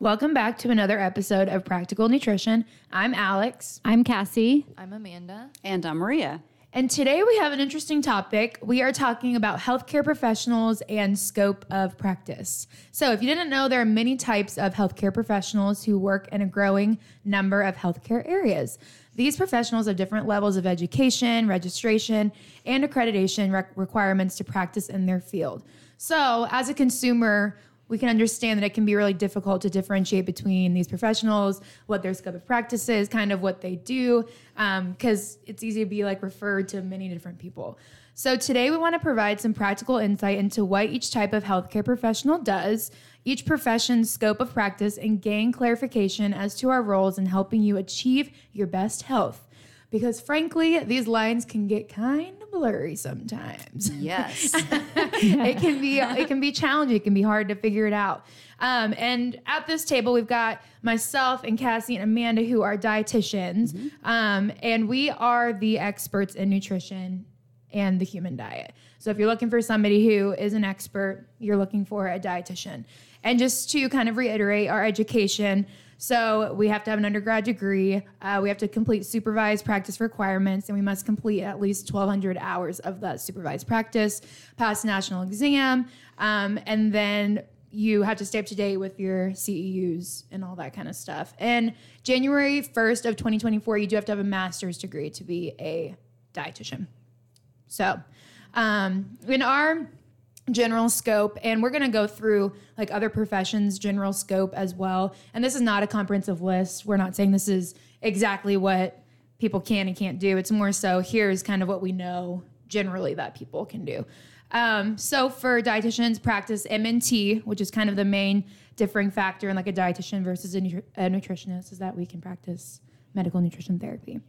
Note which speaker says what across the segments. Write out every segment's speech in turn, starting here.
Speaker 1: Welcome back to another episode of Practical Nutrition. I'm Alex.
Speaker 2: I'm Cassie.
Speaker 3: I'm Amanda.
Speaker 4: And I'm Maria.
Speaker 1: And today we have an interesting topic. We are talking about healthcare professionals and scope of practice. So, if you didn't know, there are many types of healthcare professionals who work in a growing number of healthcare areas. These professionals have different levels of education, registration, and accreditation rec- requirements to practice in their field. So, as a consumer, we can understand that it can be really difficult to differentiate between these professionals, what their scope of practice is, kind of what they do, because um, it's easy to be like referred to many different people. So today we want to provide some practical insight into what each type of healthcare professional does, each profession's scope of practice, and gain clarification as to our roles in helping you achieve your best health. Because frankly, these lines can get kind of blurry sometimes.
Speaker 4: Yes.
Speaker 1: it can be it can be challenging. It can be hard to figure it out. Um, and at this table, we've got myself and Cassie and Amanda, who are dietitians, mm-hmm. um, and we are the experts in nutrition and the human diet. So if you're looking for somebody who is an expert, you're looking for a dietitian. And just to kind of reiterate our education. So we have to have an undergrad degree. Uh, we have to complete supervised practice requirements, and we must complete at least 1,200 hours of that supervised practice, pass national exam, um, and then you have to stay up to date with your CEUs and all that kind of stuff. And January 1st of 2024, you do have to have a master's degree to be a dietitian. So, um, in our general scope and we're going to go through like other professions general scope as well. And this is not a comprehensive list. We're not saying this is exactly what people can and can't do. It's more so here's kind of what we know generally that people can do. Um, so for dietitians practice mnt which is kind of the main differing factor in like a dietitian versus a, a nutritionist is that we can practice medical nutrition therapy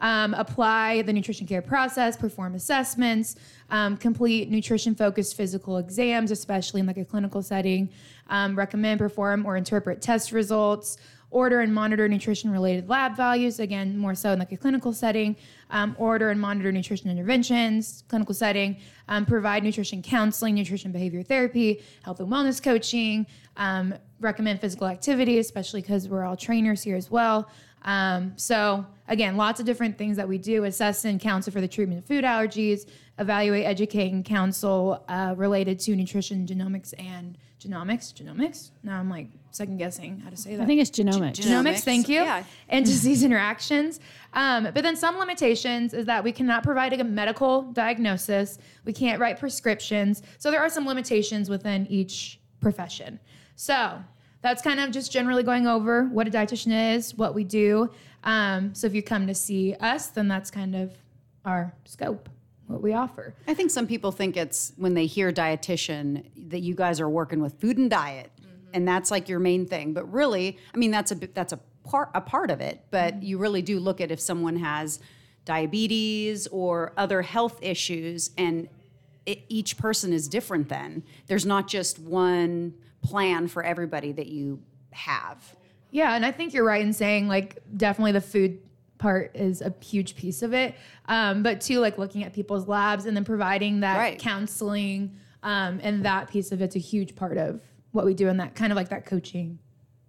Speaker 1: um, apply the nutrition care process, perform assessments, um, complete nutrition focused physical exams, especially in like a clinical setting, um, recommend, perform, or interpret test results, order and monitor nutrition related lab values, again, more so in like a clinical setting, um, order and monitor nutrition interventions, clinical setting, um, provide nutrition counseling, nutrition behavior therapy, health and wellness coaching, um, recommend physical activity, especially because we're all trainers here as well. Um, so again, lots of different things that we do: assess and counsel for the treatment of food allergies, evaluate, educate, and counsel uh, related to nutrition, genomics, and genomics. Genomics. Now I'm like second guessing how to say that.
Speaker 2: I think it's genomics.
Speaker 1: G- genomics. Thank you. Yeah. And disease interactions. Um, but then some limitations is that we cannot provide a medical diagnosis. We can't write prescriptions. So there are some limitations within each profession. So that's kind of just generally going over what a dietitian is, what we do. Um, so if you come to see us, then that's kind of our scope, what we offer.
Speaker 4: I think some people think it's when they hear dietitian that you guys are working with food and diet, mm-hmm. and that's like your main thing. But really, I mean, that's a that's a part a part of it. But mm-hmm. you really do look at if someone has diabetes or other health issues, and it, each person is different. Then there's not just one plan for everybody that you have.
Speaker 1: Yeah, and I think you're right in saying like definitely the food part is a huge piece of it. Um, but too, like looking at people's labs and then providing that right. counseling um, and that piece of it's a huge part of what we do and that kind of like that coaching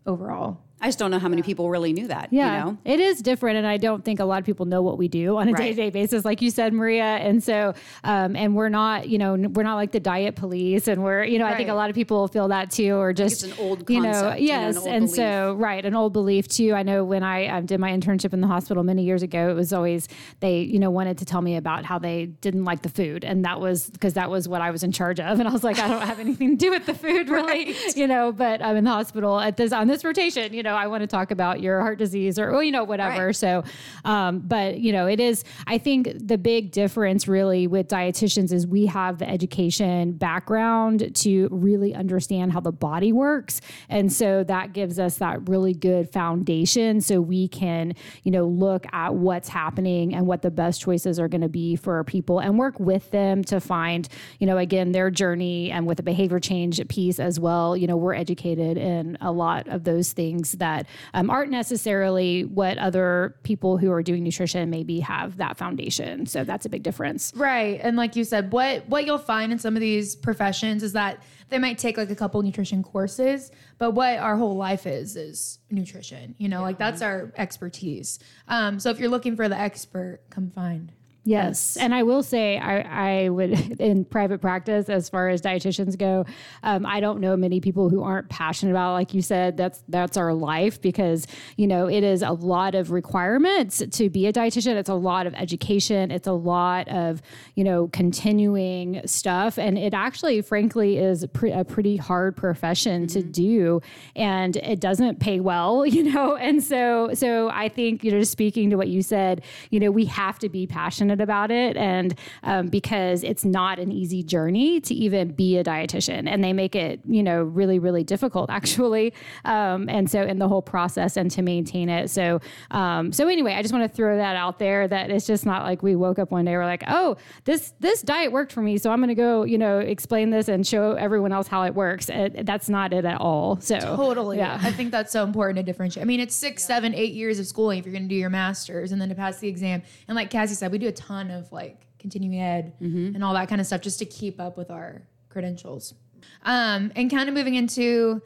Speaker 1: overall.
Speaker 4: I just don't know how many people really knew that. Yeah, you know?
Speaker 2: it is different, and I don't think a lot of people know what we do on a day to day basis, like you said, Maria. And so, um, and we're not, you know, we're not like the diet police, and we're, you know, right. I think a lot of people feel that too, or just
Speaker 4: it's an old,
Speaker 2: concept,
Speaker 4: you know,
Speaker 2: yes,
Speaker 4: you know,
Speaker 2: and
Speaker 4: belief.
Speaker 2: so right, an old belief too. I know when I um, did my internship in the hospital many years ago, it was always they, you know, wanted to tell me about how they didn't like the food, and that was because that was what I was in charge of, and I was like, I don't have anything to do with the food, really, right. you know. But I'm in the hospital at this on this rotation, you know, I want to talk about about your heart disease or, well, you know, whatever. Right. So, um, but, you know, it is, I think the big difference really with dietitians is we have the education background to really understand how the body works. And so that gives us that really good foundation so we can, you know, look at what's happening and what the best choices are going to be for people and work with them to find, you know, again, their journey and with the behavior change piece as well. You know, we're educated in a lot of those things that um, aren't necessarily what other people who are doing nutrition maybe have that foundation. So that's a big difference.
Speaker 1: Right. And like you said, what what you'll find in some of these professions is that they might take like a couple nutrition courses, but what our whole life is is nutrition. You know, yeah. like that's our expertise. Um, so if you're looking for the expert, come find
Speaker 2: Yes. And I will say, I, I would, in private practice, as far as dietitians go, um, I don't know many people who aren't passionate about, like you said, that's, that's our life because, you know, it is a lot of requirements to be a dietitian. It's a lot of education. It's a lot of, you know, continuing stuff. And it actually, frankly, is a, pre- a pretty hard profession mm-hmm. to do. And it doesn't pay well, you know? And so, so I think, you know, just speaking to what you said, you know, we have to be passionate passionate about it, and um, because it's not an easy journey to even be a dietitian, and they make it you know really really difficult actually, um, and so in the whole process and to maintain it. So um, so anyway, I just want to throw that out there that it's just not like we woke up one day we're like oh this this diet worked for me, so I'm going to go you know explain this and show everyone else how it works. It, that's not it at all. So
Speaker 1: totally, yeah, I think that's so important to differentiate. I mean, it's six, seven, eight years of schooling if you're going to do your master's and then to pass the exam. And like Cassie said, we do a ton of like continuing ed mm-hmm. and all that kind of stuff just to keep up with our credentials. Um, and kind of moving into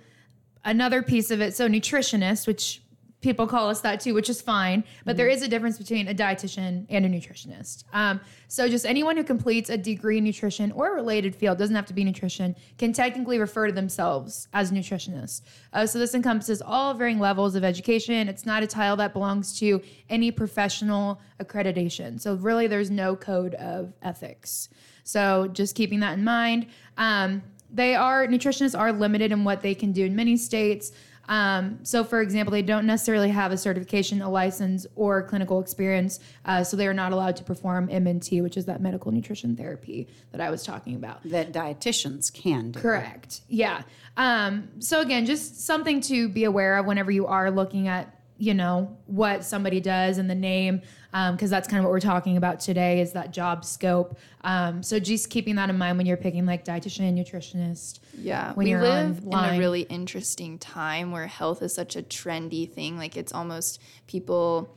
Speaker 1: another piece of it. So nutritionist, which people call us that too, which is fine. But mm-hmm. there is a difference between a dietitian and a nutritionist. Um, so just anyone who completes a degree in nutrition or a related field doesn't have to be nutrition can technically refer to themselves as a nutritionist. Uh, so this encompasses all varying levels of education. It's not a title that belongs to any professional accreditation. So really, there's no code of ethics. So just keeping that in mind. Um, they are nutritionists are limited in what they can do in many states. Um, so, for example, they don't necessarily have a certification, a license, or clinical experience, uh, so they are not allowed to perform MNT, which is that medical nutrition therapy that I was talking about.
Speaker 4: That dietitians can do.
Speaker 1: Correct. Yeah. Um, so again, just something to be aware of whenever you are looking at you know what somebody does and the name because um, that's kind of what we're talking about today is that job scope. Um, so just keeping that in mind when you're picking like dietitian and nutritionist.
Speaker 3: Yeah when we live in a really interesting time where health is such a trendy thing. Like it's almost people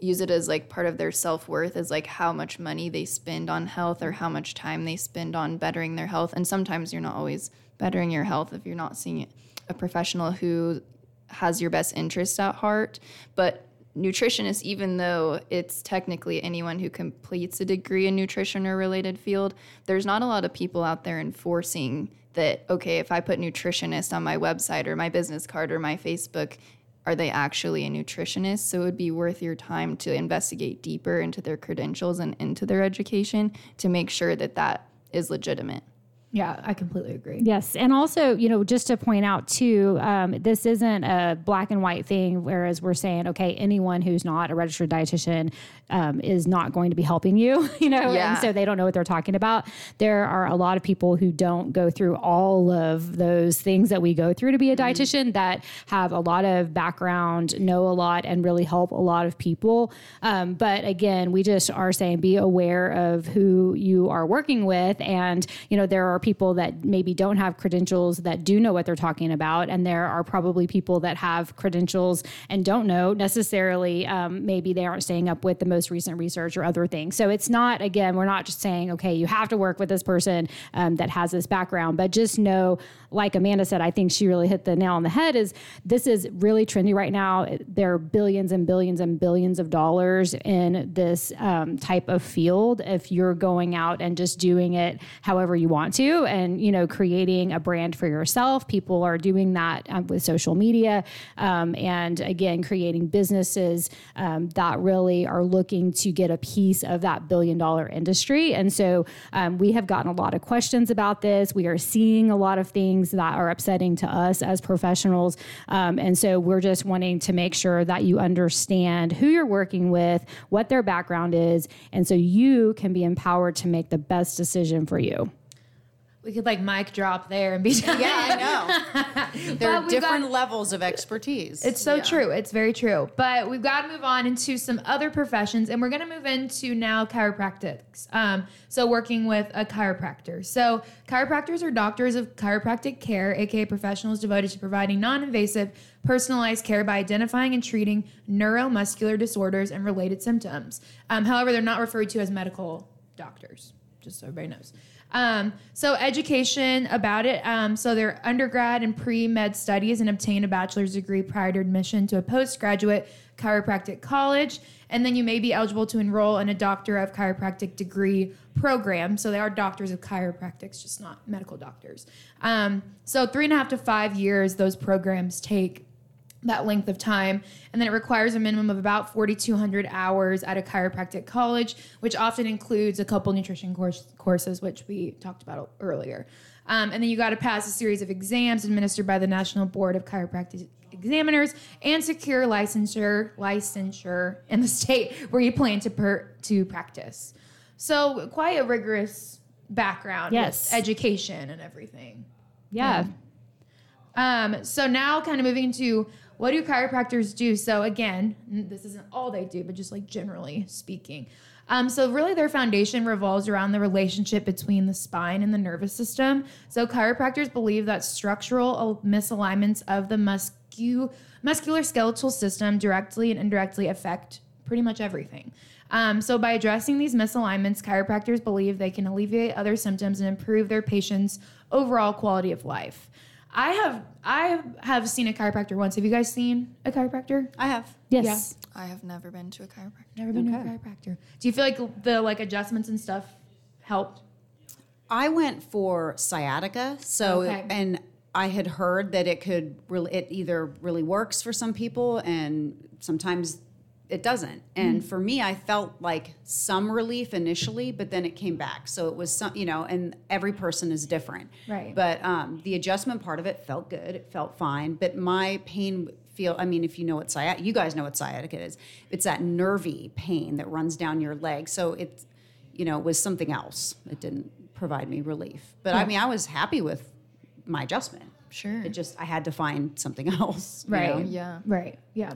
Speaker 3: use it as like part of their self-worth is like how much money they spend on health or how much time they spend on bettering their health. And sometimes you're not always bettering your health if you're not seeing a professional who has your best interest at heart. But nutritionists, even though it's technically anyone who completes a degree in nutrition or related field, there's not a lot of people out there enforcing that, okay, if I put nutritionist on my website or my business card or my Facebook, are they actually a nutritionist? So it would be worth your time to investigate deeper into their credentials and into their education to make sure that that is legitimate.
Speaker 1: Yeah, I completely agree.
Speaker 2: Yes. And also, you know, just to point out too, um, this isn't a black and white thing, whereas we're saying, okay, anyone who's not a registered dietitian um, is not going to be helping you, you know, yeah. and so they don't know what they're talking about. There are a lot of people who don't go through all of those things that we go through to be a mm-hmm. dietitian mm-hmm. that have a lot of background, know a lot, and really help a lot of people. Um, but again, we just are saying be aware of who you are working with. And, you know, there are people that maybe don't have credentials that do know what they're talking about, and there are probably people that have credentials and don't know necessarily. Um, maybe they aren't staying up with the most recent research or other things. So it's not again, we're not just saying okay, you have to work with this person um, that has this background, but just know, like Amanda said, I think she really hit the nail on the head. Is this is really trendy right now? There are billions and billions and billions of dollars in this um, type of field. If you're going out and just doing it however you want to, and you know creating a brand for yourself. People are doing that um, with social media um, and again creating businesses um, that really are looking to get a piece of that billion dollar industry. And so um, we have gotten a lot of questions about this. We are seeing a lot of things that are upsetting to us as professionals. Um, and so we're just wanting to make sure that you understand who you're working with what their background is and so you can be empowered to make the best decision for you
Speaker 1: we could like mic drop there and be
Speaker 4: Yeah, I know. there are different
Speaker 1: got-
Speaker 4: levels of expertise.
Speaker 1: It's so true. It's very true. But we've got to move on into some other professions, and we're going to move into now chiropractics. Um, so working with a chiropractor. So chiropractors are doctors of chiropractic care, aka professionals devoted to providing non-invasive, personalized care by identifying and treating neuromuscular disorders and related symptoms. Um, however, they're not referred to as medical doctors. Just so everybody knows. Um, so education about it. Um, so they're undergrad and pre-med studies and obtain a bachelor's degree prior to admission to a postgraduate chiropractic college. And then you may be eligible to enroll in a doctor of chiropractic degree program. So they are doctors of chiropractics, just not medical doctors. Um, so three and a half to five years those programs take that length of time. And then it requires a minimum of about 4,200 hours at a chiropractic college, which often includes a couple nutrition course, courses, which we talked about earlier. Um, and then you got to pass a series of exams administered by the National Board of Chiropractic Examiners and secure licensure licensure in the state where you plan to per, to practice. So quite a rigorous background,
Speaker 2: Yes.
Speaker 1: education and everything.
Speaker 2: Yeah.
Speaker 1: Um, so now kind of moving into what do chiropractors do? So again, this isn't all they do, but just like generally speaking. Um, so really their foundation revolves around the relationship between the spine and the nervous system. So chiropractors believe that structural misalignments of the muscu- muscular skeletal system directly and indirectly affect pretty much everything. Um, so by addressing these misalignments, chiropractors believe they can alleviate other symptoms and improve their patients' overall quality of life. I have I have seen a chiropractor once. Have you guys seen a chiropractor?
Speaker 4: I have.
Speaker 2: Yes.
Speaker 3: I have never been to a chiropractor.
Speaker 1: Never been to a chiropractor. Do you feel like the like adjustments and stuff helped?
Speaker 4: I went for sciatica, so
Speaker 1: Okay.
Speaker 4: and I had heard that it could really it either really works for some people and sometimes it doesn't. And
Speaker 1: Mm-hmm.
Speaker 4: for me, I felt like some relief initially, but then it came back. So it was some, you know, and every person is different.
Speaker 1: Right.
Speaker 4: But um, the adjustment part of it felt good. It felt fine. But my pain feel. I mean, if you know what sciatica, you guys know what sciatica is. It's that nervy pain that runs down your leg. So it's, you know, it was something else. It didn't provide me relief. But I mean, I was happy with my adjustment.
Speaker 3: Sure.
Speaker 4: It just I had to find something else. you
Speaker 1: Right.
Speaker 4: know?
Speaker 3: Yeah.
Speaker 1: Right. Yeah.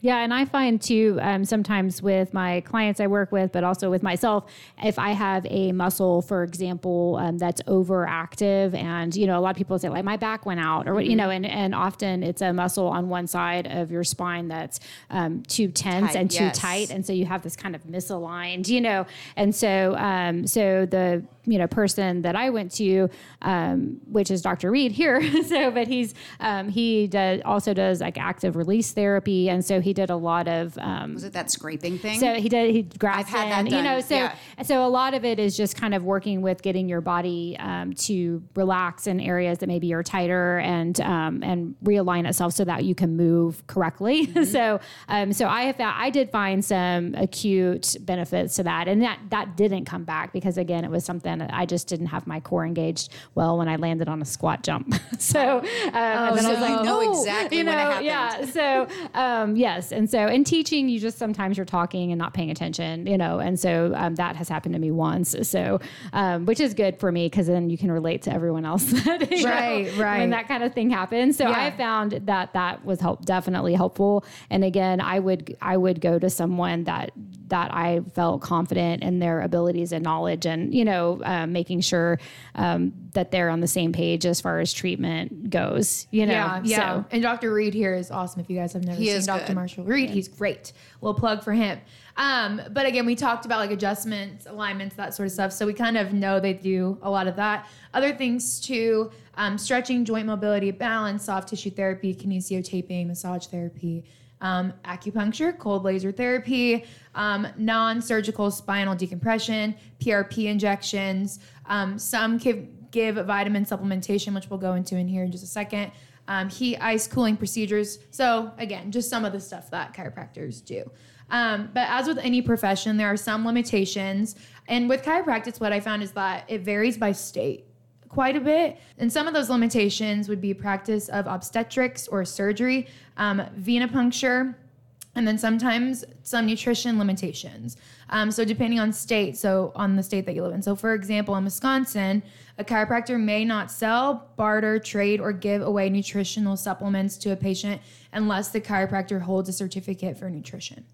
Speaker 2: Yeah, and I find too um, sometimes with my clients I work with, but also with myself, if I have a muscle, for example, um, that's overactive, and you know, a lot of people say like my back went out, or what you know, and and often it's a muscle on one side of your spine that's um, too tense
Speaker 4: Tight,
Speaker 2: and too
Speaker 4: yes.
Speaker 2: tight, and so you have this kind of misaligned, you know, and so um, so the you know person that I went to, um, which is Dr. Reed here. so, but he's um, he does also does like active release therapy, and so he did a lot of. Um,
Speaker 4: Was it that scraping thing?
Speaker 2: so he did he grafts
Speaker 4: I've had that
Speaker 2: in, you know. So
Speaker 4: yeah.
Speaker 2: so a lot of it is just kind of working with getting your body um, to relax in areas that maybe are tighter and um, and realign itself so that you can move correctly.
Speaker 4: Mm-hmm.
Speaker 2: so um, so I have found, I did find some acute benefits to that, and that that didn't come back because again it was something that I just didn't have my core engaged well when I landed on a squat jump. so um, and then I was like,
Speaker 4: you know
Speaker 2: "Oh,"
Speaker 4: exactly
Speaker 2: you know. Yeah. So um, yes, and so in teaching, you just sometimes you're talking and not paying attention, you know, and so um, that has happened to me once. So um, which is good for me because then you can relate to everyone else. that, you know,
Speaker 1: Right, right.
Speaker 2: When that kind of thing happens. So
Speaker 1: Yeah.
Speaker 2: I found that that was help definitely helpful. And again, I would I would go to someone that that I felt confident in their abilities and knowledge, and you know, um, making sure um, that they're on the same page as far as treatment goes. You know,
Speaker 1: Yeah, yeah.
Speaker 2: So,
Speaker 1: And Dr. Reed here is awesome. If you guys have never
Speaker 4: He
Speaker 1: seen Dr.
Speaker 4: good.
Speaker 1: Marshall Reed, he's great. Little plug for him. Um, but again, we talked about like adjustments, alignments, that sort of stuff. So we kind of know they do a lot of that. Other things too, um, stretching, joint mobility, balance, soft tissue therapy, kinesiotaping, massage therapy. Um, acupuncture, cold laser therapy, um, non-surgical spinal decompression, PRP injections. Um, some give, give vitamin supplementation, which we'll go into in here in just a second um, heat, ice, cooling procedures. So, again, just some of the stuff that chiropractors do. Um, but as with any profession, there are some limitations. And with chiropractic, what I found is that it varies by state quite a bit. And some of those limitations would be practice of obstetrics or surgery, um, venipuncture, and then sometimes some nutrition limitations. Um, so depending on state, so on the state that you live in. So for example, in Wisconsin, a chiropractor may not sell, barter, trade, or give away nutritional supplements to a patient unless the chiropractor holds a certificate for nutrition.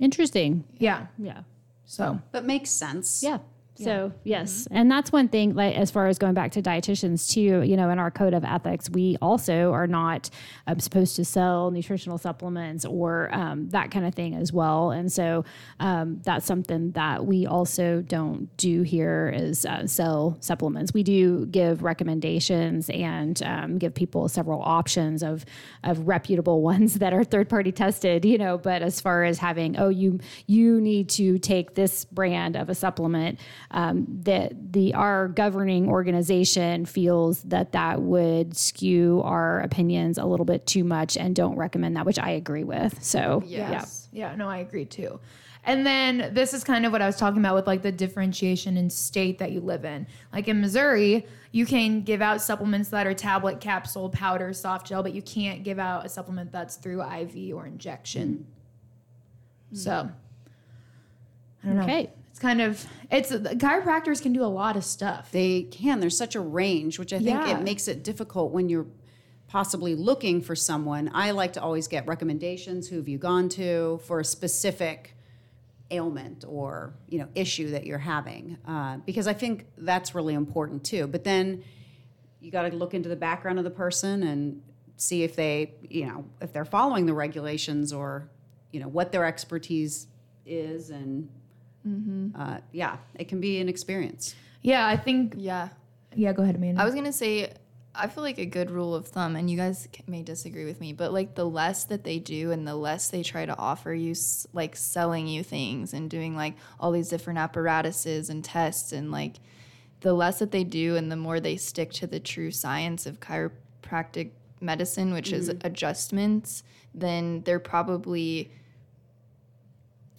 Speaker 2: Interesting.
Speaker 1: Yeah.
Speaker 2: Yeah.
Speaker 1: So
Speaker 4: But makes sense.
Speaker 2: Yeah. So yes, and that's one thing. Like as far as going back to dietitians too, you know, in our code of ethics, we also are not um, supposed to sell nutritional supplements or um, that kind of thing as well. And so um, that's something that we also don't do here is uh, sell supplements. We do give recommendations and um, give people several options of of reputable ones that are third party tested. You know, but as far as having oh you you need to take this brand of a supplement um, that the our governing organization feels that that would skew our opinions a little bit too much and don't recommend that, which I agree with. So
Speaker 3: Yes.
Speaker 1: Yeah, no, I agree too. And then this is kind of what I was talking about with like the differentiation in state that you live in. Like in Missouri, you can give out supplements that are tablet, capsule, powder, soft gel, but you can't give out a supplement that's through IV or injection. So I don't know.
Speaker 2: Okay.
Speaker 1: It's kind of it's chiropractors can do a lot of stuff.
Speaker 4: They can. There's such a range, which I think
Speaker 1: Yeah.
Speaker 4: it makes it difficult when you're possibly looking for someone. I like to always get recommendations. Who have you gone to for a specific ailment or you know issue that you're having? Uh, because I think that's really important too. But then you got to look into the background of the person and see if they you know if they're following the regulations or you know what their expertise is and uh, yeah it can be an experience
Speaker 1: Yeah, I think
Speaker 3: Yeah.
Speaker 1: yeah, go ahead, Amanda.
Speaker 3: I was gonna say, I feel like a good rule of thumb, and you guys may disagree with me, but like the less that they do and the less they try to offer you, like selling you things and doing like all these different apparatuses and tests, and like the less that they do and the more they stick to the true science of chiropractic medicine, which is adjustments, then they're probably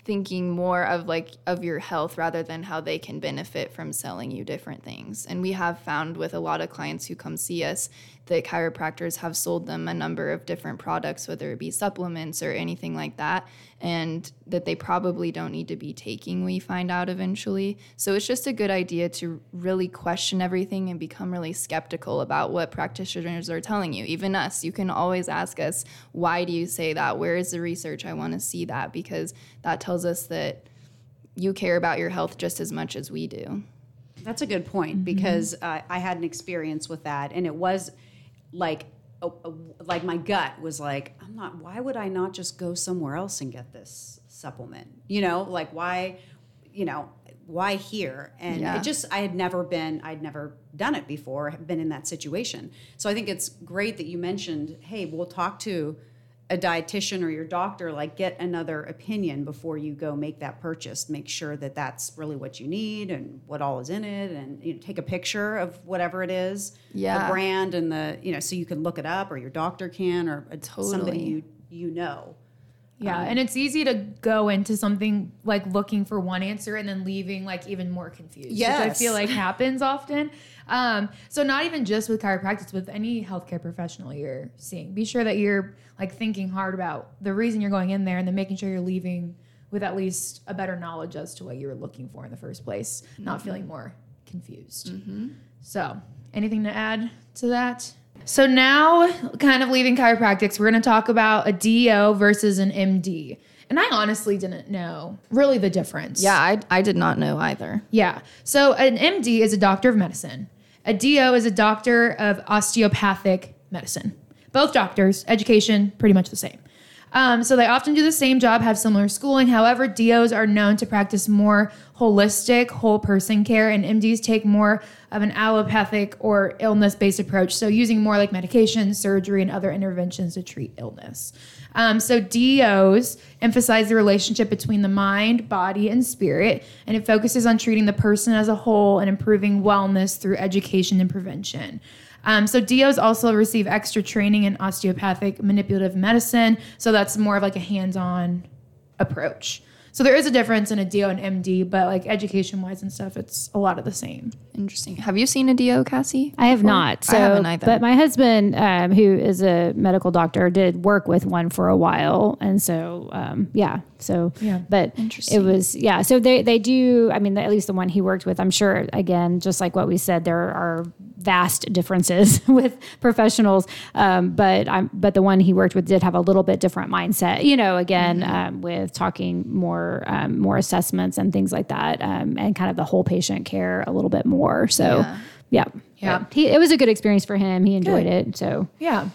Speaker 3: thinking more of like of your health rather than how they can benefit from selling you different things. And we have found with a lot of clients who come see us that chiropractors have sold them a number of different products whether it be supplements or anything like that and that they probably don't need to be taking we find out eventually. So it's just a good idea to really question everything and become really skeptical about what practitioners are telling you. Even us, you can always ask us, why do you say that? Where is the research? I want to see that because that tells us that you care about your health just as much as we do.
Speaker 4: That's a good point because uh, I had an experience with that, and it was like, a, a- like my gut was like, I'm not. Why would I not just go somewhere else and get this supplement? You know, like why, you know, why here? And
Speaker 3: Yeah.
Speaker 4: it just, I had never been, I'd never done it before, been in that situation. So I think it's great that you mentioned, hey, we'll talk to a dietitian or your doctor like get another opinion before you go make that purchase. Make sure that that's really what you need and what all is in it and you know, take a picture of whatever it is
Speaker 3: Yeah.
Speaker 4: the brand and the you know so you can look it up or your doctor can or a, somebody you you know
Speaker 1: Yeah, um, and it's easy to go into something like looking for one answer and then leaving like even more confused. Which I feel like happens often. Um, so not even just with chiropractic, with any healthcare professional you're seeing. Be sure that you're like thinking hard about the reason you're going in there and then making sure you're leaving with at least a better knowledge as to what you were looking for in the first place, not mm-hmm. feeling more confused. Mm-hmm. So, anything to add to that? So now, kind of leaving chiropractics, we're going to talk about a DO versus an MD. And I honestly didn't know really the difference.
Speaker 3: Yeah, I, I did not know either.
Speaker 1: Yeah. So an MD is a doctor of medicine. A DO is a doctor of osteopathic medicine. Both doctors, education, pretty much the same. Um, so they often do the same job, have similar schooling. However, DOs are known to practice more holistic, whole person care, and MDs take more of an allopathic or illness based approach. So using more like medication, surgery, and other interventions to treat illness. Um, so DOs emphasize the relationship between the mind, body, and spirit, and it focuses on treating the person as a whole and improving wellness through education and prevention. Um, so DOs also receive extra training in osteopathic manipulative medicine. So that's more of like a hands-on approach. So there is a difference in a DO and MD, but like education wise and stuff, it's a lot of the same.
Speaker 3: Interesting. Have you seen a DO, Cassie?
Speaker 2: I have not. So,
Speaker 3: I haven't either.
Speaker 2: but my husband, um, who is a medical doctor, did work with one for a while, and so um, yeah. So
Speaker 1: Yeah.
Speaker 2: but it was yeah. So they they do. I mean, at least the one he worked with, I'm sure. Again, just like what we said, there are vast differences with professionals. Um, but I'm but the one he worked with did have a little bit different mindset. You know, again um, with talking more um, more assessments and things like that, um, and kind of the whole patient care a little bit more. So yeah,
Speaker 1: Yeah.
Speaker 2: He, it was a good experience for him. He enjoyed it. So
Speaker 1: Yeah.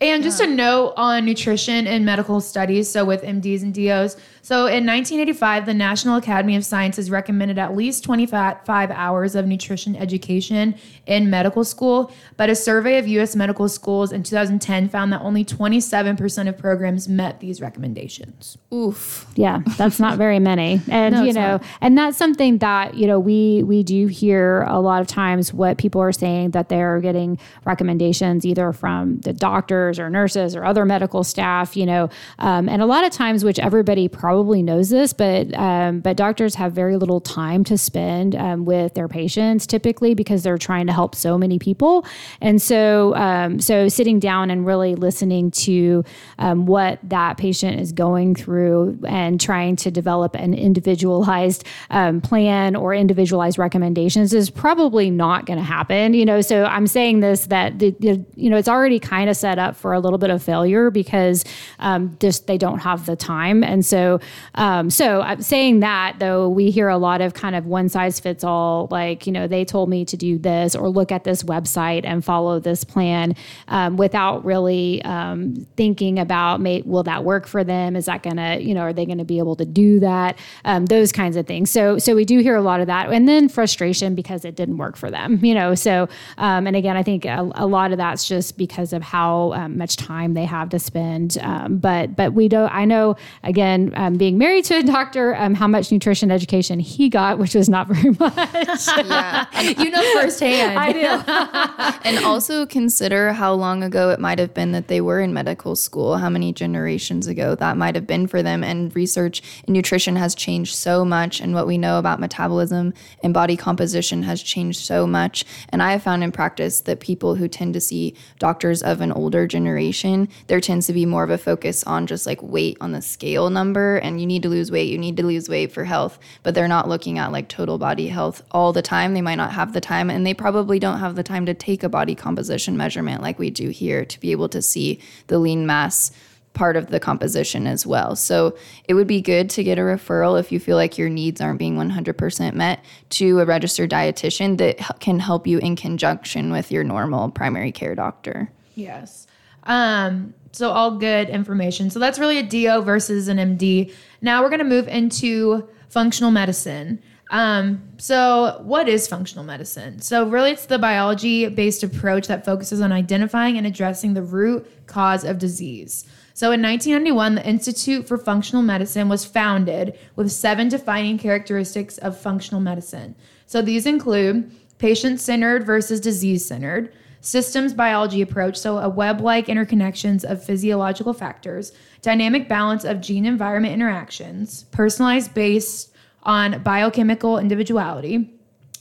Speaker 1: And just a note on nutrition and medical studies, so with MDs and DOs. So in 1985, the National Academy of Sciences recommended at least 25 hours of nutrition education in medical school. But a survey of US medical schools in 2010 found that only 27% of programs met these recommendations.
Speaker 3: Oof.
Speaker 2: yeah, that's not very many. And you know,
Speaker 1: not.
Speaker 2: and that's something that, you know, we we do hear a lot of times what people are saying that they're getting recommendations either from the doctors or nurses or other medical staff, you know. Um, and a lot of times which everybody probably knows this, but um, but doctors have very little time to spend um, with their patients typically because they're trying to help so many people. And so um, so sitting down and really listening to um, what that patient is going through and trying to develop an individualized um, plan or individualized recommendations is probably not going to happen. You know, so I'm saying this that the, the, you know it's already kind of set up for a little bit of failure because um, just they don't have the time. And so um, so I'm saying that though we hear a lot of kind of one size fits all, like you know they told me to do this or look at this website and follow this plan um, without really um, thinking about may, will that work for them? Is that gonna you know are they gonna be able to do that? Um, those kinds of things. So so we do hear a lot of that, and then frustration because it didn't work for them. You know, so um, and again I think a, a lot of that's just because of how um, much time they have to spend. But but we don't. I know again um, being married to a doctor, um, how much nutrition education he got, which was not very much.
Speaker 3: Yeah.
Speaker 1: You know firsthand.
Speaker 2: I do.
Speaker 3: and also consider how long ago it might have been that they were in medical school, how many generations ago that might have been for them. And research in nutrition has changed so much, and what we know about metabolism and body composition has changed so much. And I have found in practice that people who tend to see doctors of an older generation, there tends to be more of a focus on just like weight on the scale number, and you need to lose weight, you need to lose weight for health, but they're not looking at like total body health all the time. They might not have the time, and they probably don't have the time to take a body composition measurement like we do here to be able to see the lean mass part of the composition as well. So it would be good to get a referral if you feel like your needs aren't being 100% met to a registered dietitian that can help you in conjunction with your normal primary care doctor.
Speaker 1: Yes. Um, so all good information. So that's really a DO versus an MD. Now we're going to move into functional medicine. Um, so what is functional medicine? So really it's the biology based approach that focuses on identifying and addressing the root cause of disease. So in 1991, the Institute for Functional Medicine was founded with seven defining characteristics of functional medicine. So these include patient centered versus disease centered, systems biology approach, so a web like interconnections of physiological factors, dynamic balance of gene environment interactions, personalized based on biochemical individuality,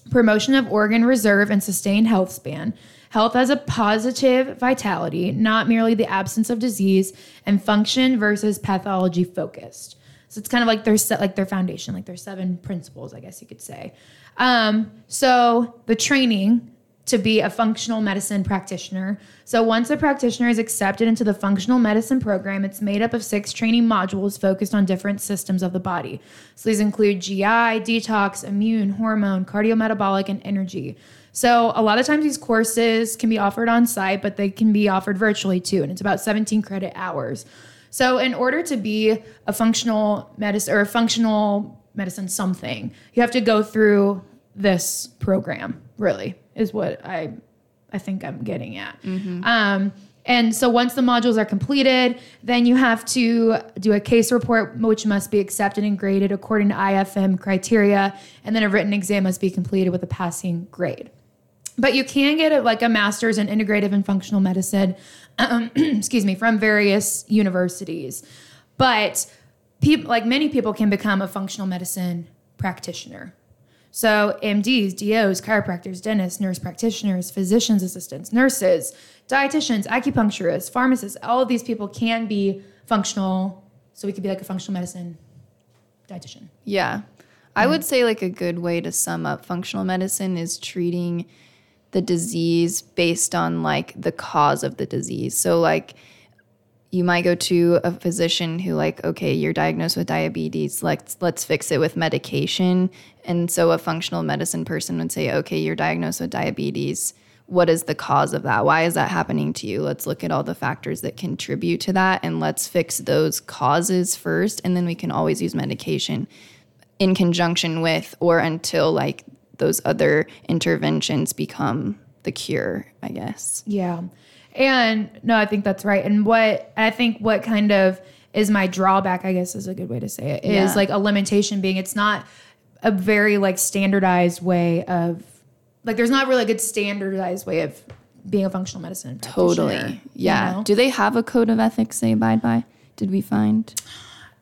Speaker 1: promotion of organ reserve and sustained health span, health as a positive vitality, not merely the absence of disease, and function versus pathology focused. So it's kind of like their se- like their foundation, like their seven principles, I guess you could say. Um, so the training to be a functional medicine practitioner. So once a practitioner is accepted into the functional medicine program, it's made up of six training modules focused on different systems of the body. So these include GI, detox, immune, hormone, cardiometabolic, and energy. So a lot of times these courses can be offered on site, but they can be offered virtually too, and it's about 17 credit hours. So in order to be a functional medicine or a functional medicine something, you have to go through this program, really, is what I I think I'm getting at. Um, and so once the modules are completed, then you have to do a case report, which must be accepted and graded according to IFM criteria, and then a written exam must be completed with a passing grade. But you can get it like a master's in integrative and functional medicine, um, excuse me, from various universities. But people like many people can become a functional medicine practitioner. So MDs, DOs, chiropractors, dentists, nurse practitioners, physicians assistants, nurses, dietitians, acupuncturists, pharmacists, all of these people can be functional. So we could be like a functional medicine dietitian.
Speaker 3: Yeah. I would say like a good way to sum up functional medicine is treating the disease based on like the cause of the disease. So like you might go to a physician who like okay you're diagnosed with diabetes let's let's fix it with medication. And so a functional medicine person would say okay you're diagnosed with diabetes. What is the cause of that? Why is that happening to you? Let's look at all the factors that contribute to that and let's fix those causes first. And then we can always use medication in conjunction with or until like those other interventions become the cure i guess.
Speaker 1: Yeah. And no, I think that's right. And what I think what kind of is my drawback, I guess is a good way to say it, is
Speaker 3: Yeah.
Speaker 1: like a limitation being it's not a very like standardized way of like there's not really a good standardized way of being a functional medicine.
Speaker 3: Totally.
Speaker 1: you
Speaker 3: Yeah.
Speaker 1: know?
Speaker 3: Do they have a code of ethics they abide by? Did we find?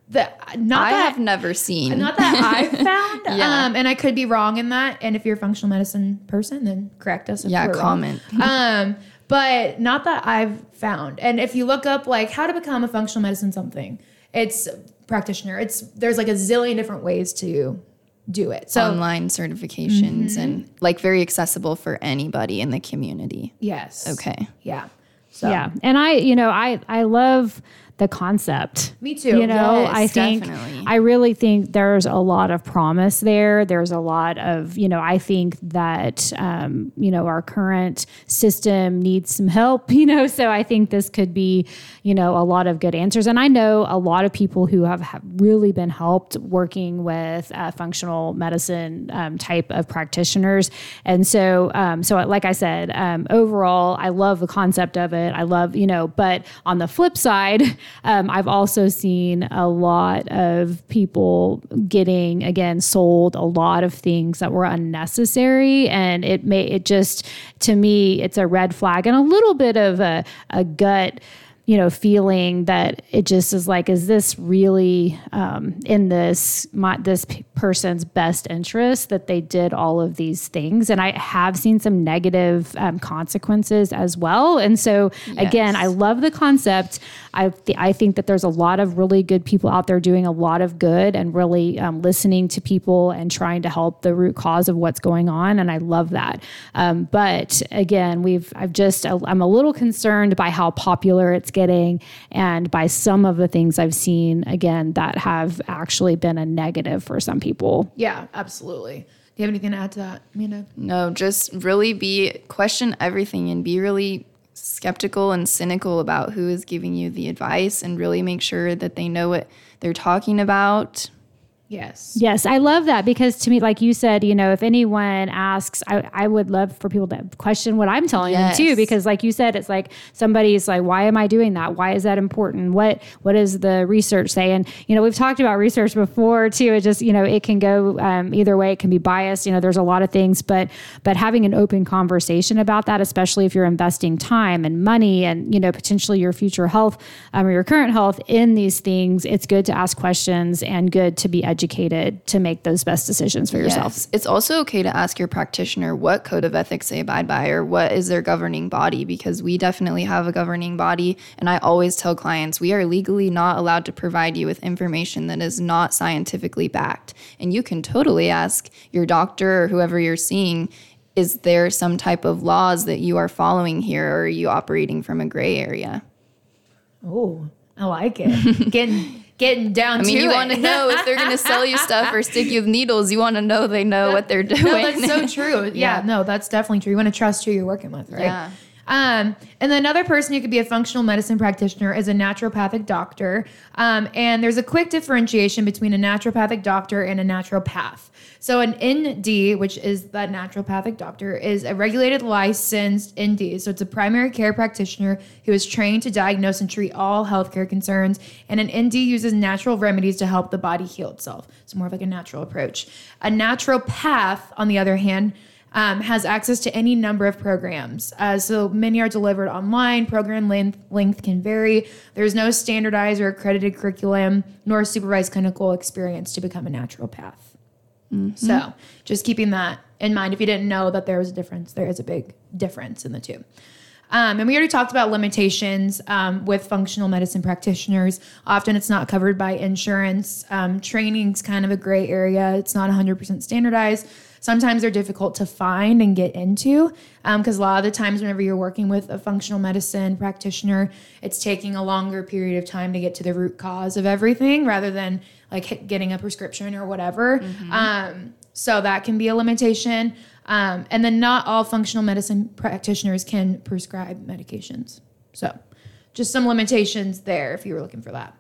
Speaker 1: The, not that
Speaker 3: I
Speaker 1: that
Speaker 3: have never seen.
Speaker 1: not that I've found.
Speaker 3: Yeah.
Speaker 1: Um, and I could be wrong in that. And if you're a functional medicine person, then correct us. If
Speaker 3: yeah, comment.
Speaker 1: um, but not that I've found. And if you look up like how to become a functional medicine something, it's practitioner. It's there's like a zillion different ways to do it. So
Speaker 3: Online certifications
Speaker 1: Mm-hmm.
Speaker 3: and like very accessible for anybody in the community.
Speaker 1: yes,
Speaker 3: Okay.
Speaker 1: yeah, so
Speaker 2: Yeah. And I, you know, I I love the concept.
Speaker 1: me too.
Speaker 2: You know,
Speaker 3: Yes,
Speaker 2: I think
Speaker 3: definitely.
Speaker 2: I really think there's a lot of promise there. There's a lot of, you know, I think that um, you know, our current system needs some help, you know, so I think this could be, you know, a lot of good answers. And I know a lot of people who have, have really been helped working with uh, functional medicine um, type of practitioners. And so, um, so like I said, um, overall, I love the concept of it. I love, you know, but on the flip side, um, I've also seen a lot of people getting again sold a lot of things that were unnecessary, and it may it just to me it's a red flag and a little bit of a, a gut you know, feeling that it just is like, is this really um, in this my, this p- person's best interest that they did all of these things? And I have seen some negative um, consequences as well. And so, again, I love the concept. I th- I think that there's a lot of really good people out there doing a lot of good and really um, listening to people and trying to help the root cause of what's going on. And I love that. Um, but again, we've I've just I'm a little concerned by how popular it's getting and by some of the things I've seen again that have actually been a negative for some people.
Speaker 1: yeah, absolutely. Do you have anything to add to that, Amanda?
Speaker 3: No, just really be question everything and be really skeptical and cynical about who is giving you the advice and really make sure that they know what they're talking about.
Speaker 1: Yes.
Speaker 2: Yes, I love that because to me, like you said, you know, if anyone asks, I, I would love for people to question what I'm telling them too, because like you said, it's like somebody's like, why am I doing that? Why is that important? What what does the research say? And you know, we've talked about research before too. It just you know, it can go um, either way. It can be biased. You know, there's a lot of things, but but having an open conversation about that, especially if you're investing time and money and you know potentially your future health um, or your current health in these things, it's good to ask questions and good to be educated to make those best decisions for yourself.
Speaker 3: Yes. It's also okay to ask your practitioner what code of ethics they abide by or what is their governing body because we definitely have a governing body. And I always tell clients we are legally not allowed to provide you with information that is not scientifically backed. And you can totally ask your doctor or whoever you're seeing. Is there some type of laws that you are following here, or are you operating from a gray area?
Speaker 1: Oh, I like it. getting getting down
Speaker 3: I mean,
Speaker 1: to
Speaker 3: you want to know if they're going to sell you stuff or stick you with needles. You want to know they know what they're doing.
Speaker 1: No, that's so true. Yeah.
Speaker 3: Yeah.
Speaker 1: no, that's definitely true. You want to trust who you're working with, right?
Speaker 3: Yeah.
Speaker 1: Um, and another person who could be a functional medicine practitioner is a naturopathic doctor. Um, and there's a quick differentiation between a naturopathic doctor and a naturopath. So an ND, which is that naturopathic doctor, is a regulated licensed ND. So it's a primary care practitioner who is trained to diagnose and treat all healthcare concerns. And an ND uses natural remedies to help the body heal itself. It's more of like a natural approach. A naturopath, on the other hand, um, has access to any number of programs. Uh, so many are delivered online. Program length, length can vary. There's no standardized or accredited curriculum nor supervised clinical experience to become a naturopath. Mm-hmm. So just keeping that in mind. If you didn't know that there was a difference, there is a big difference in the two. Um, and we already talked about limitations um, with functional medicine practitioners. Often it's not covered by insurance. Um, training's kind of a gray area. It's not 100% standardized. Sometimes they're difficult to find and get into because um, a lot of the times, whenever you're working with a functional medicine practitioner, it's taking a longer period of time to get to the root cause of everything rather than like getting a prescription or whatever. Mm-hmm. Um, so that can be a limitation. Um, and then not all functional medicine practitioners can prescribe medications. So just some limitations there if you were looking for that.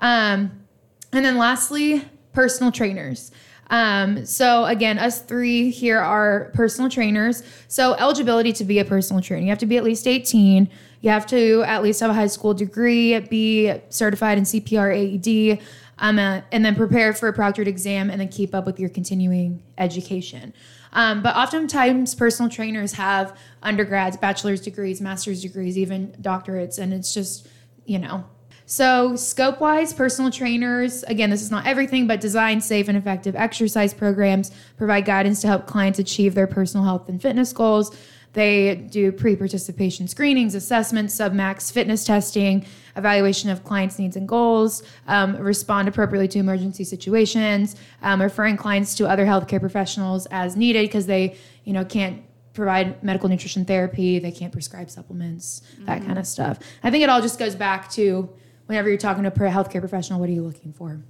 Speaker 1: Um, and then lastly, personal trainers. Um, so again, us three here are personal trainers. So eligibility to be a personal trainer, you have to be at least 18. You have to at least have a high school degree, be certified in CPR AED, um, uh, and then prepare for a proctored exam and then keep up with your continuing education. Um, but oftentimes, personal trainers have undergrads, bachelor's degrees, master's degrees, even doctorates, and it's just, you know, so, scope wise, personal trainers, again, this is not everything, but design safe and effective exercise programs, provide guidance to help clients achieve their personal health and fitness goals. They do pre participation screenings, assessments, submax fitness testing, evaluation of clients' needs and goals, um, respond appropriately to emergency situations, um, referring clients to other healthcare professionals as needed because they, you know, can't provide medical nutrition therapy, they can't prescribe supplements, that mm-hmm. kind of stuff. I think it all just goes back to whenever you're talking to a healthcare professional, what are you looking for?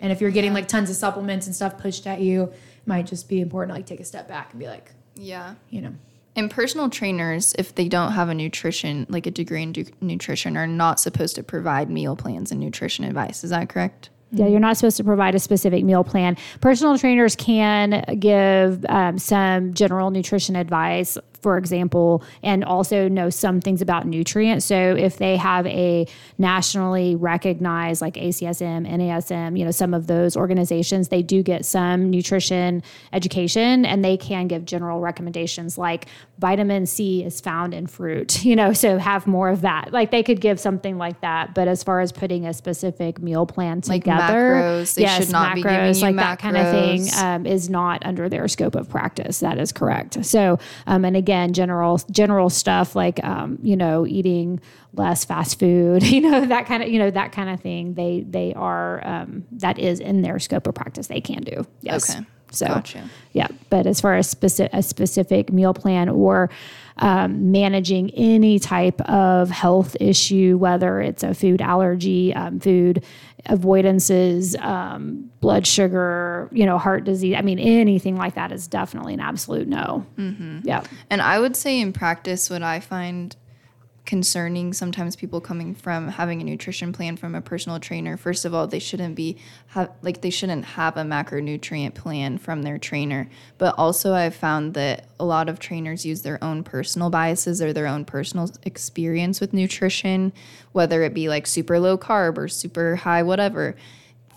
Speaker 1: And if you're getting like tons of supplements and stuff pushed at you, it might just be important to like take a step back and be like,
Speaker 3: yeah,
Speaker 1: you know.
Speaker 3: And personal trainers, if they don't have a nutrition, like a degree in nutrition, are not supposed to provide meal plans and nutrition advice. Is that correct?
Speaker 2: Yeah, you're not supposed to provide a specific meal plan. Personal trainers can give um, some general nutrition advice, for example, and also know some things about nutrients. So if they have a nationally recognized like ACSM, NASM, you know, some of those organizations, they do get some nutrition education and they can give general recommendations like vitamin C is found in fruit, you know, so have more of that. Like they could give something like that. But as far as putting a specific meal plan together, like
Speaker 3: macros, yes, macros,
Speaker 2: like
Speaker 3: macros.
Speaker 2: that kind of thing um, is not under their scope of practice. That is correct. So, um, and again, again general general stuff like um, you know eating less fast food you know that kind of you know that kind of thing. They they are um, that is in their scope of practice. They can do. Yes.
Speaker 3: Okay.
Speaker 2: So
Speaker 3: gotcha.
Speaker 2: yeah. But as far as specific a specific meal plan or um, managing any type of health issue, whether it's a food allergy, um, food avoidances, um, blood sugar, you know, heart disease. I mean, anything like that is definitely an absolute no. Mm-hmm. Yeah.
Speaker 3: And I would say in practice, what I find concerning sometimes people coming from having a nutrition plan from a personal trainer. First of all they shouldn't be have like they shouldn't have a macronutrient plan from their trainer. But also i've found that a lot of trainers use their own personal biases or their own personal experience with nutrition whether it be like super low carb or super high whatever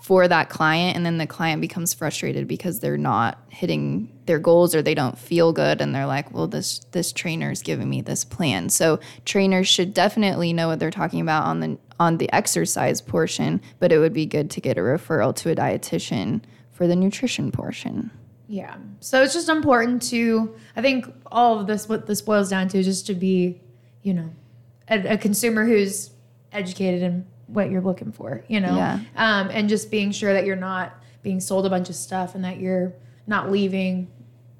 Speaker 3: for that client and then the client becomes frustrated because they're not hitting their goals or they don't feel good and they're like well this this trainer is giving me this plan. So trainers should definitely know what they're talking about on the on the exercise portion but it would be good to get a referral to a dietitian for the nutrition portion.
Speaker 1: Yeah. So it's just important to i think all of this what this boils down to is just to be you know a, a consumer who's educated and what you're looking for, you know?
Speaker 3: Yeah.
Speaker 1: Um, and just being sure that you're not being sold a bunch of stuff and that you're not leaving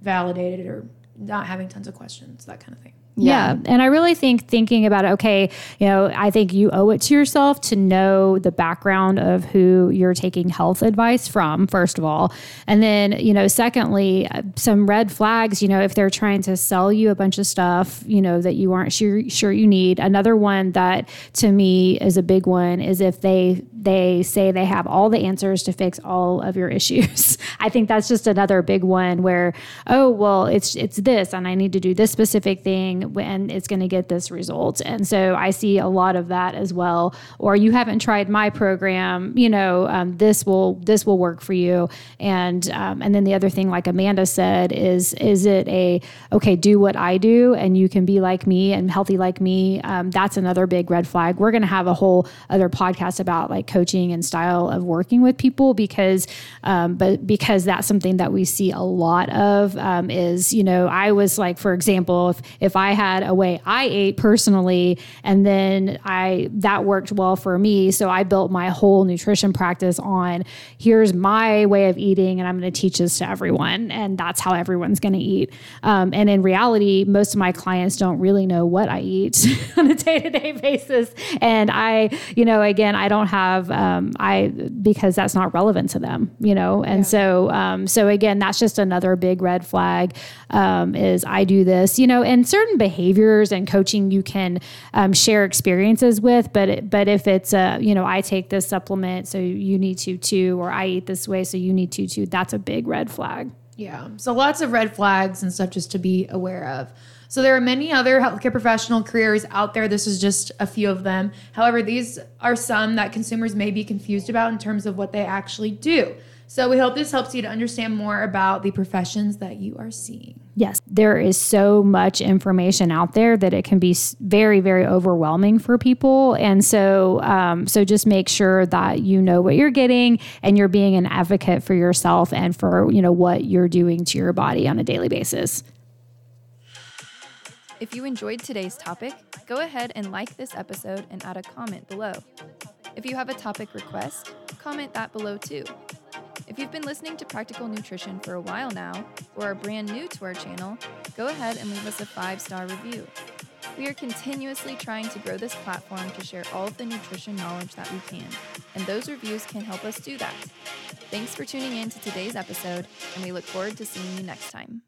Speaker 1: validated or not having tons of questions, that kind of thing.
Speaker 2: Yeah. yeah. And I really think thinking about it, okay, you know, I think you owe it to yourself to know the background of who you're taking health advice from, first of all. And then, you know, secondly, some red flags, you know, if they're trying to sell you a bunch of stuff, you know, that you aren't sure sure you need. Another one that to me is a big one is if they they say they have all the answers to fix all of your issues. I think that's just another big one where, oh, well, it's it's this and I need to do this specific thing when it's going to get this result. And so I see a lot of that as well. Or you haven't tried my program, you know, um, this will this will work for you. And um, and then the other thing, like Amanda said, is is it a okay, do what I do, and you can be like me and healthy like me. Um, that's another big red flag. We're going to have a whole other podcast about like coaching and style of working with people because, um, but because that's something that we see a lot of um, is you know I was like for example if if I had a way I ate personally and then I that worked well for me, so I built my whole nutrition practice on here's my way of eating and I'm going to teach this to everyone and that's how everyone's going to eat. Um, and in reality, most of my clients don't really know what I eat on a day to day basis. And I, you know, again, I don't have, um, I, because that's not relevant to them, you know? And yeah. so, um, so again, that's just another big red flag um, is I do this, you know, and certain behaviors and coaching you can um, share experiences with, but, but if it's a, you know, I take this supplement, so you need to too, or I eat this way, so you need to too, that's a big red flag.
Speaker 1: Yeah. So lots of red flags and stuff just to be aware of. So there are many other healthcare professional careers out there. This is just a few of them. However, these are some that consumers may be confused about in terms of what they actually do. So we hope this helps you to understand more about the professions that you are seeing.
Speaker 2: Yes, there is so much information out there that it can be very, very overwhelming for people, and so, um, so just make sure that you know what you're getting and you're being an advocate for yourself and for you know what you're doing to your body on a daily basis.
Speaker 3: If you enjoyed today's topic, go ahead and like this episode and add a comment below. If you have a topic request, comment that below too. If you've been listening to Practical Nutrition for a while now, or are brand new to our channel, go ahead and leave us a five star review. We are continuously trying to grow this platform to share all of the nutrition knowledge that we can, and those reviews can help us do that. Thanks for tuning in to today's episode, and we look forward to seeing you next time.